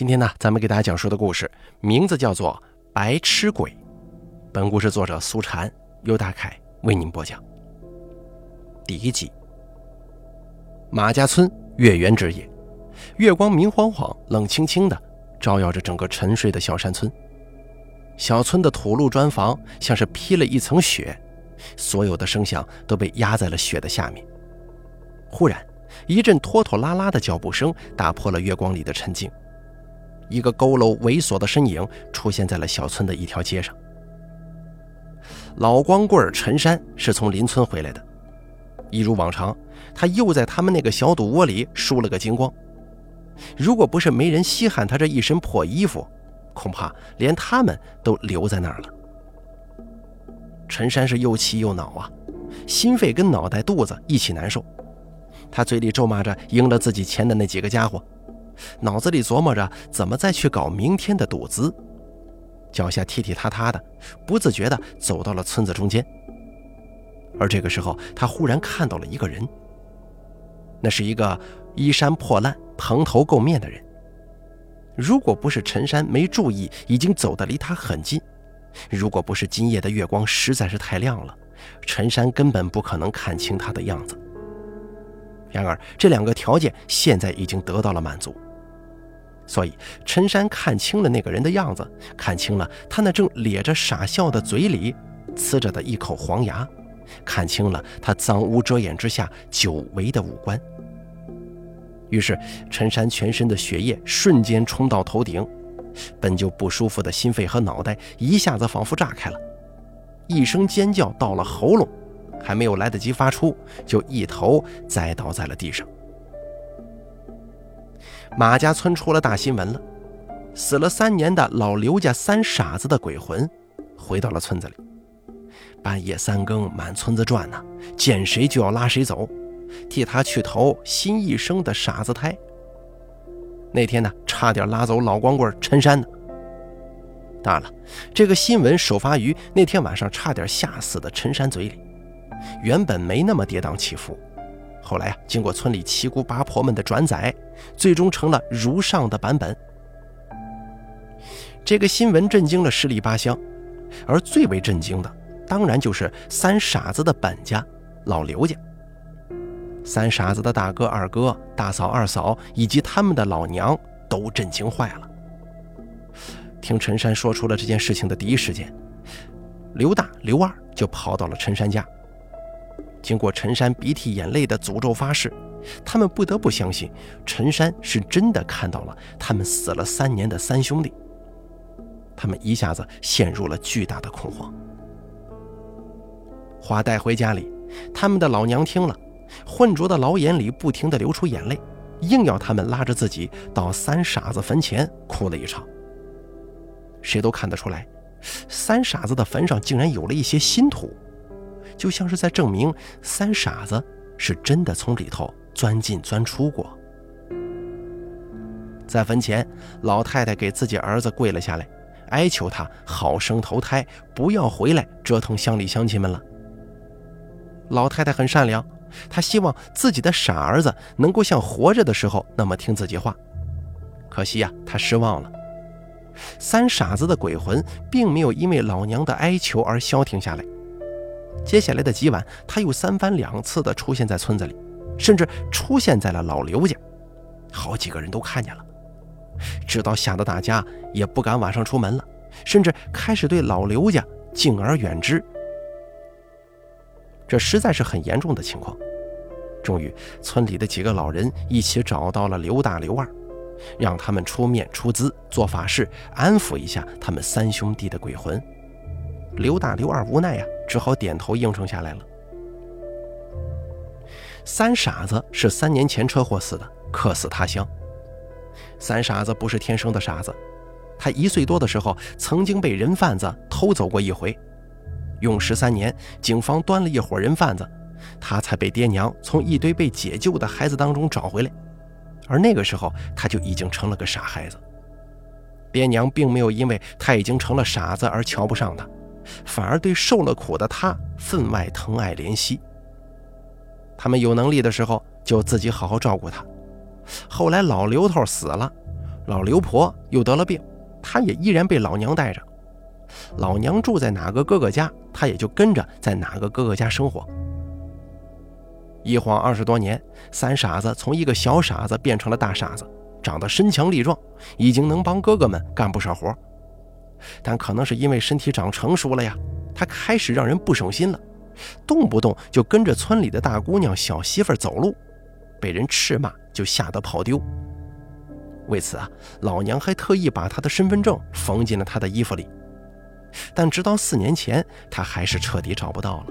今天呢，咱们给大家讲述的故事名字叫做《白痴鬼》。本故事作者苏禅，由大凯为您播讲。第一集。马家村月圆之夜，月光明晃晃、冷清清的，照耀着整个沉睡的小山村。小村的土路砖房像是披了一层雪，所有的声响都被压在了雪的下面。忽然，一阵拖拖拉拉的脚步声打破了月光里的沉静。一个佝偻猥琐的身影出现在了小村的一条街上。老光棍陈山是从邻村回来的，一如往常，他又在他们那个小赌窝里输了个精光。如果不是没人稀罕他这一身破衣服，恐怕连他们都留在那儿了。陈山是又气又恼啊，心肺跟脑袋、肚子一起难受。他嘴里咒骂着赢了自己钱的那几个家伙。脑子里琢磨着怎么再去搞明天的赌资，脚下踢踢踏踏的，不自觉地走到了村子中间。而这个时候，他忽然看到了一个人，那是一个衣衫破烂、蓬头垢面的人。如果不是陈山没注意，已经走得离他很近；如果不是今夜的月光实在是太亮了，陈山根本不可能看清他的样子。然而，这两个条件现在已经得到了满足。所以，陈山看清了那个人的样子，看清了他那正咧着傻笑的嘴里呲着的一口黄牙，看清了他脏污遮掩之下久违的五官。于是，陈山全身的血液瞬间冲到头顶，本就不舒服的心肺和脑袋一下子仿佛炸开了，一声尖叫到了喉咙，还没有来得及发出，就一头栽倒在了地上。马家村出了大新闻了，死了三年的老刘家三傻子的鬼魂回到了村子里，半夜三更满村子转呢，见谁就要拉谁走，替他去投新一生的傻子胎。那天呢，差点拉走老光棍陈山呢。当然了，这个新闻首发于那天晚上差点吓死的陈山嘴里，原本没那么跌宕起伏。后来啊，经过村里七姑八婆们的转载，最终成了如上的版本。这个新闻震惊了十里八乡，而最为震惊的，当然就是三傻子的本家老刘家。三傻子的大哥、二哥、大嫂、二嫂以及他们的老娘都震惊坏了。听陈山说出了这件事情的第一时间，刘大、刘二就跑到了陈山家。经过陈山鼻涕眼泪的诅咒发誓，他们不得不相信陈山是真的看到了他们死了三年的三兄弟。他们一下子陷入了巨大的恐慌。话带回家里，他们的老娘听了，浑浊的老眼里不停地流出眼泪，硬要他们拉着自己到三傻子坟前哭了一场。谁都看得出来，三傻子的坟上竟然有了一些新土。就像是在证明三傻子是真的从里头钻进钻出过。在坟前，老太太给自己儿子跪了下来，哀求他好生投胎，不要回来折腾乡里乡亲们了。老太太很善良，她希望自己的傻儿子能够像活着的时候那么听自己话。可惜呀，她失望了。三傻子的鬼魂并没有因为老娘的哀求而消停下来。接下来的几晚，他又三番两次地出现在村子里，甚至出现在了老刘家，好几个人都看见了，直到吓得大家也不敢晚上出门了，甚至开始对老刘家敬而远之。这实在是很严重的情况。终于，村里的几个老人一起找到了刘大、刘二，让他们出面出资做法事，安抚一下他们三兄弟的鬼魂。刘大、刘二无奈呀。只好点头应承下来了。三傻子是三年前车祸死的，客死他乡。三傻子不是天生的傻子，他一岁多的时候曾经被人贩子偷走过一回，用时三年，警方端了一伙人贩子，他才被爹娘从一堆被解救的孩子当中找回来。而那个时候他就已经成了个傻孩子，爹娘并没有因为他已经成了傻子而瞧不上他。反而对受了苦的他分外疼爱怜惜。他们有能力的时候就自己好好照顾他。后来老刘头死了，老刘婆又得了病，她也依然被老娘带着。老娘住在哪个哥哥家，她也就跟着在哪个哥哥家生活。一晃二十多年，三傻子从一个小傻子变成了大傻子，长得身强力壮，已经能帮哥哥们干不少活。但可能是因为身体长成熟了呀，他开始让人不省心了，动不动就跟着村里的大姑娘、小媳妇走路，被人斥骂就吓得跑丢。为此啊，老娘还特意把他的身份证缝进了他的衣服里。但直到四年前，他还是彻底找不到了。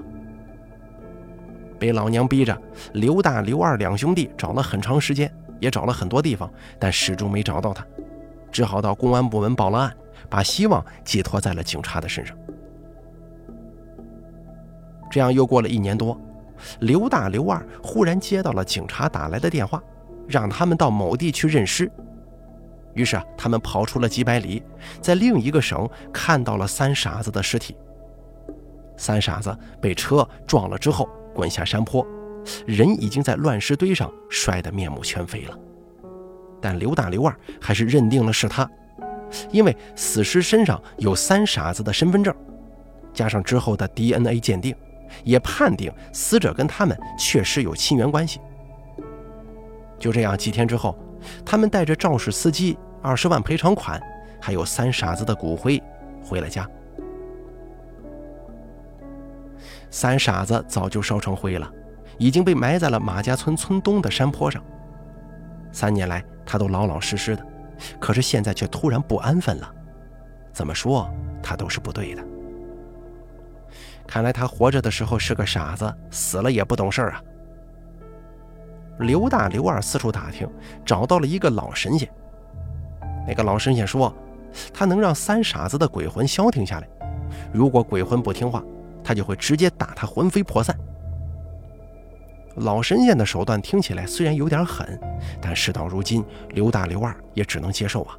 被老娘逼着，刘大、刘二两兄弟找了很长时间，也找了很多地方，但始终没找到他，只好到公安部门报了案。把希望寄托在了警察的身上。这样又过了一年多，刘大、刘二忽然接到了警察打来的电话，让他们到某地去认尸。于是啊，他们跑出了几百里，在另一个省看到了三傻子的尸体。三傻子被车撞了之后滚下山坡，人已经在乱石堆上摔得面目全非了。但刘大、刘二还是认定了是他。因为死尸身上有三傻子的身份证，加上之后的 DNA 鉴定，也判定死者跟他们确实有亲缘关系。就这样，几天之后，他们带着肇事司机二十万赔偿款，还有三傻子的骨灰回了家。三傻子早就烧成灰了，已经被埋在了马家村村东的山坡上。三年来，他都老老实实的。可是现在却突然不安分了，怎么说他都是不对的。看来他活着的时候是个傻子，死了也不懂事啊。刘大、刘二四处打听，找到了一个老神仙。那个老神仙说，他能让三傻子的鬼魂消停下来，如果鬼魂不听话，他就会直接打他魂飞魄散。老神仙的手段听起来虽然有点狠，但事到如今，刘大刘二也只能接受啊。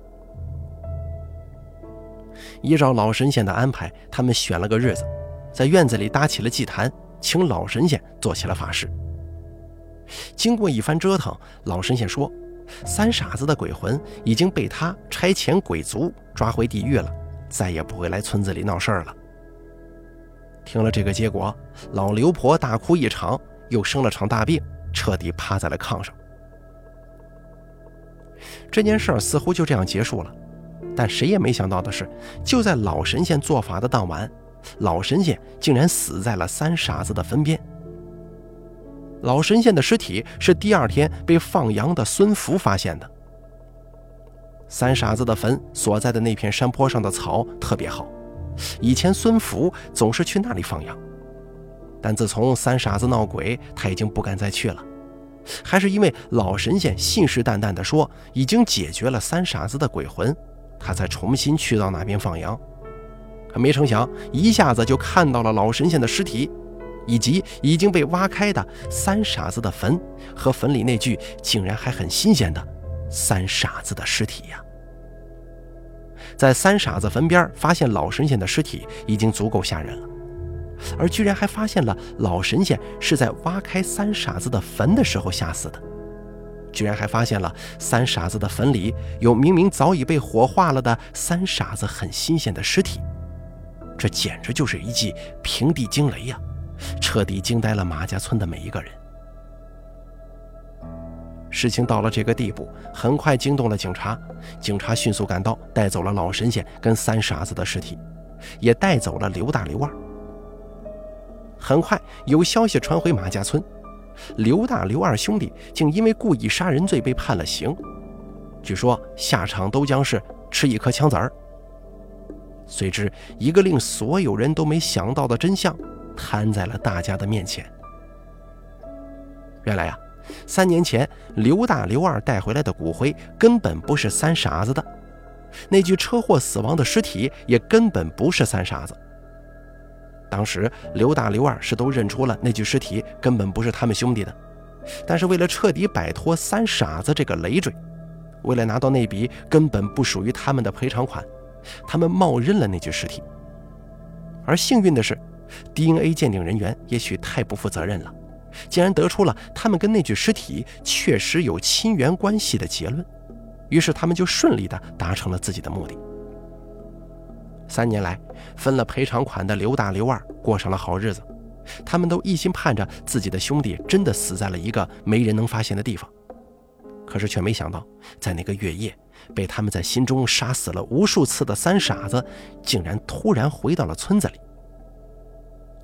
依照老神仙的安排，他们选了个日子，在院子里搭起了祭坛，请老神仙做起了法事。经过一番折腾，老神仙说，三傻子的鬼魂已经被他差遣鬼族抓回地狱了，再也不会来村子里闹事儿了。听了这个结果，老刘婆大哭一场。又生了场大病，彻底趴在了炕上。这件事儿似乎就这样结束了，但谁也没想到的是，就在老神仙做法的当晚，老神仙竟然死在了三傻子的坟边。老神仙的尸体是第二天被放羊的孙福发现的。三傻子的坟所在的那片山坡上的草特别好，以前孙福总是去那里放羊。但自从三傻子闹鬼，他已经不敢再去了。还是因为老神仙信誓旦旦地说已经解决了三傻子的鬼魂，他才重新去到那边放羊。可没成想，一下子就看到了老神仙的尸体，以及已经被挖开的三傻子的坟和坟里那具竟然还很新鲜的三傻子的尸体呀！在三傻子坟边发现老神仙的尸体，已经足够吓人了。而居然还发现了老神仙是在挖开三傻子的坟的时候吓死的，居然还发现了三傻子的坟里有明明早已被火化了的三傻子很新鲜的尸体，这简直就是一记平地惊雷呀！彻底惊呆了马家村的每一个人。事情到了这个地步，很快惊动了警察，警察迅速赶到，带走了老神仙跟三傻子的尸体，也带走了刘大刘二。很快有消息传回马家村，刘大、刘二兄弟竟因为故意杀人罪被判了刑，据说下场都将是吃一颗枪子儿。随之，一个令所有人都没想到的真相摊在了大家的面前。原来呀，三年前刘大、刘二带回来的骨灰根本不是三傻子的，那具车祸死亡的尸体也根本不是三傻子。当时刘大、刘二是都认出了那具尸体根本不是他们兄弟的，但是为了彻底摆脱三傻子这个累赘，为了拿到那笔根本不属于他们的赔偿款，他们冒认了那具尸体。而幸运的是，DNA 鉴定人员也许太不负责任了，竟然得出了他们跟那具尸体确实有亲缘关系的结论，于是他们就顺利地达成了自己的目的。三年来，分了赔偿款的刘大、刘二过上了好日子，他们都一心盼着自己的兄弟真的死在了一个没人能发现的地方。可是却没想到，在那个月夜，被他们在心中杀死了无数次的三傻子，竟然突然回到了村子里。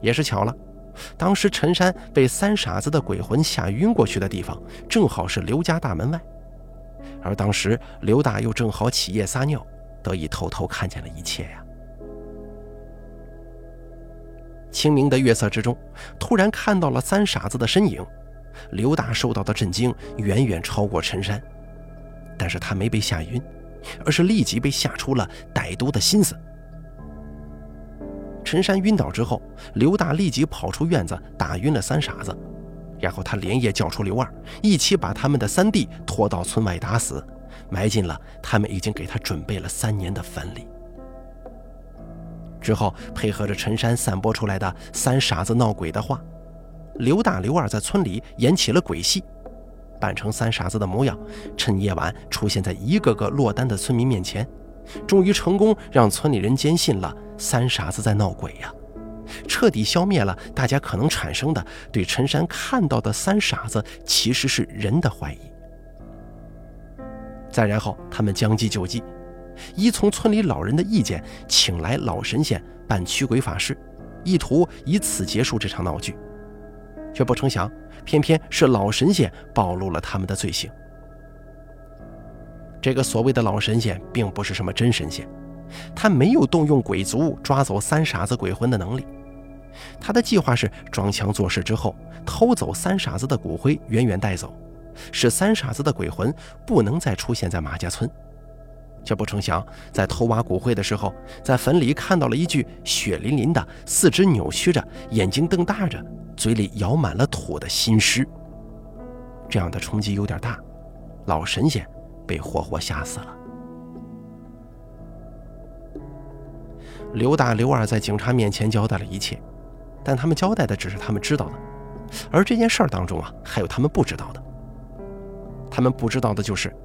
也是巧了，当时陈山被三傻子的鬼魂吓晕过去的地方，正好是刘家大门外，而当时刘大又正好起夜撒尿，得以偷偷看见了一切呀。清明的月色之中，突然看到了三傻子的身影，刘大受到的震惊远远超过陈山，但是他没被吓晕，而是立即被吓出了歹毒的心思。陈山晕倒之后，刘大立即跑出院子打晕了三傻子，然后他连夜叫出刘二，一起把他们的三弟拖到村外打死，埋进了他们已经给他准备了三年的坟里。之后，配合着陈山散播出来的三傻子闹鬼的话，刘大、刘二在村里演起了鬼戏，扮成三傻子的模样，趁夜晚出现在一个个落单的村民面前。终于成功让村里人坚信了三傻子在闹鬼呀，彻底消灭了大家可能产生的对陈山看到的三傻子其实是人的怀疑。再然后，他们将计就计，依从村里老人的意见，请来老神仙办驱鬼法事，意图以此结束这场闹剧。却不成想，偏偏是老神仙暴露了他们的罪行。这个所谓的老神仙并不是什么真神仙，他没有动用鬼族抓走三傻子鬼魂的能力。他的计划是装腔作势之后偷走三傻子的骨灰，远远带走，使三傻子的鬼魂不能再出现在马家村。却不成想，在偷挖骨灰的时候，在坟里看到了一具血淋淋的、四肢扭曲着、眼睛瞪大着、嘴里咬满了土的新尸。这样的冲击有点大，老神仙。被活活吓死了。刘大、刘二在警察面前交代了一切，但他们交代的只是他们知道的，而这件事儿当中啊，还有他们不知道的。他们不知道的就是，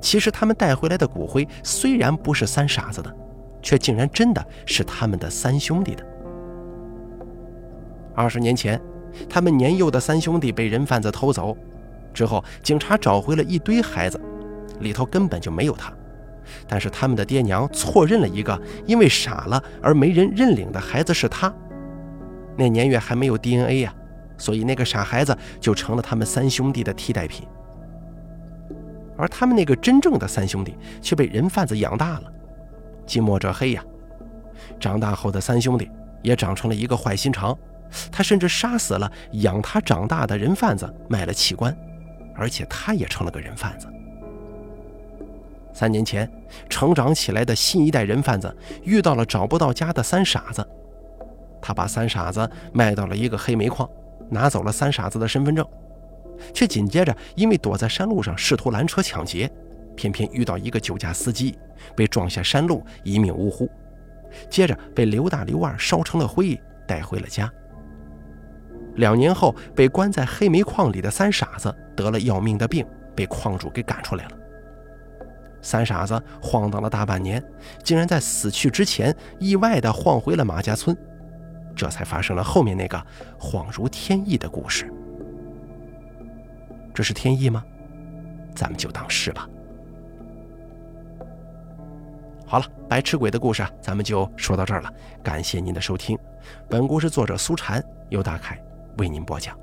其实他们带回来的骨灰虽然不是三傻子的，却竟然真的是他们的三兄弟的。二十年前，他们年幼的三兄弟被人贩子偷走之后，警察找回了一堆孩子。里头根本就没有他，但是他们的爹娘错认了一个因为傻了而没人认领的孩子是他。那年月还没有 DNA 呀，所以那个傻孩子就成了他们三兄弟的替代品。而他们那个真正的三兄弟却被人贩子养大了，近墨者黑呀！长大后的三兄弟也长成了一个坏心肠，他甚至杀死了养他长大的人贩子，卖了器官，而且他也成了个人贩子。三年前，成长起来的新一代人贩子遇到了找不到家的三傻子，他把三傻子卖到了一个黑煤矿，拿走了三傻子的身份证，却紧接着因为躲在山路上试图拦车抢劫，偏偏遇到一个酒驾司机，被撞下山路，一命呜呼。接着被刘大、刘二烧成了灰，带回了家。两年后，被关在黑煤矿里的三傻子得了要命的病，被矿主给赶出来了。三傻子晃荡了大半年，竟然在死去之前意外地晃回了马家村，这才发生了后面那个恍如天意的故事。这是天意吗？咱们就当是吧。好了，白痴鬼的故事咱们就说到这儿了，感谢您的收听。本故事作者苏禅由大凯为您播讲。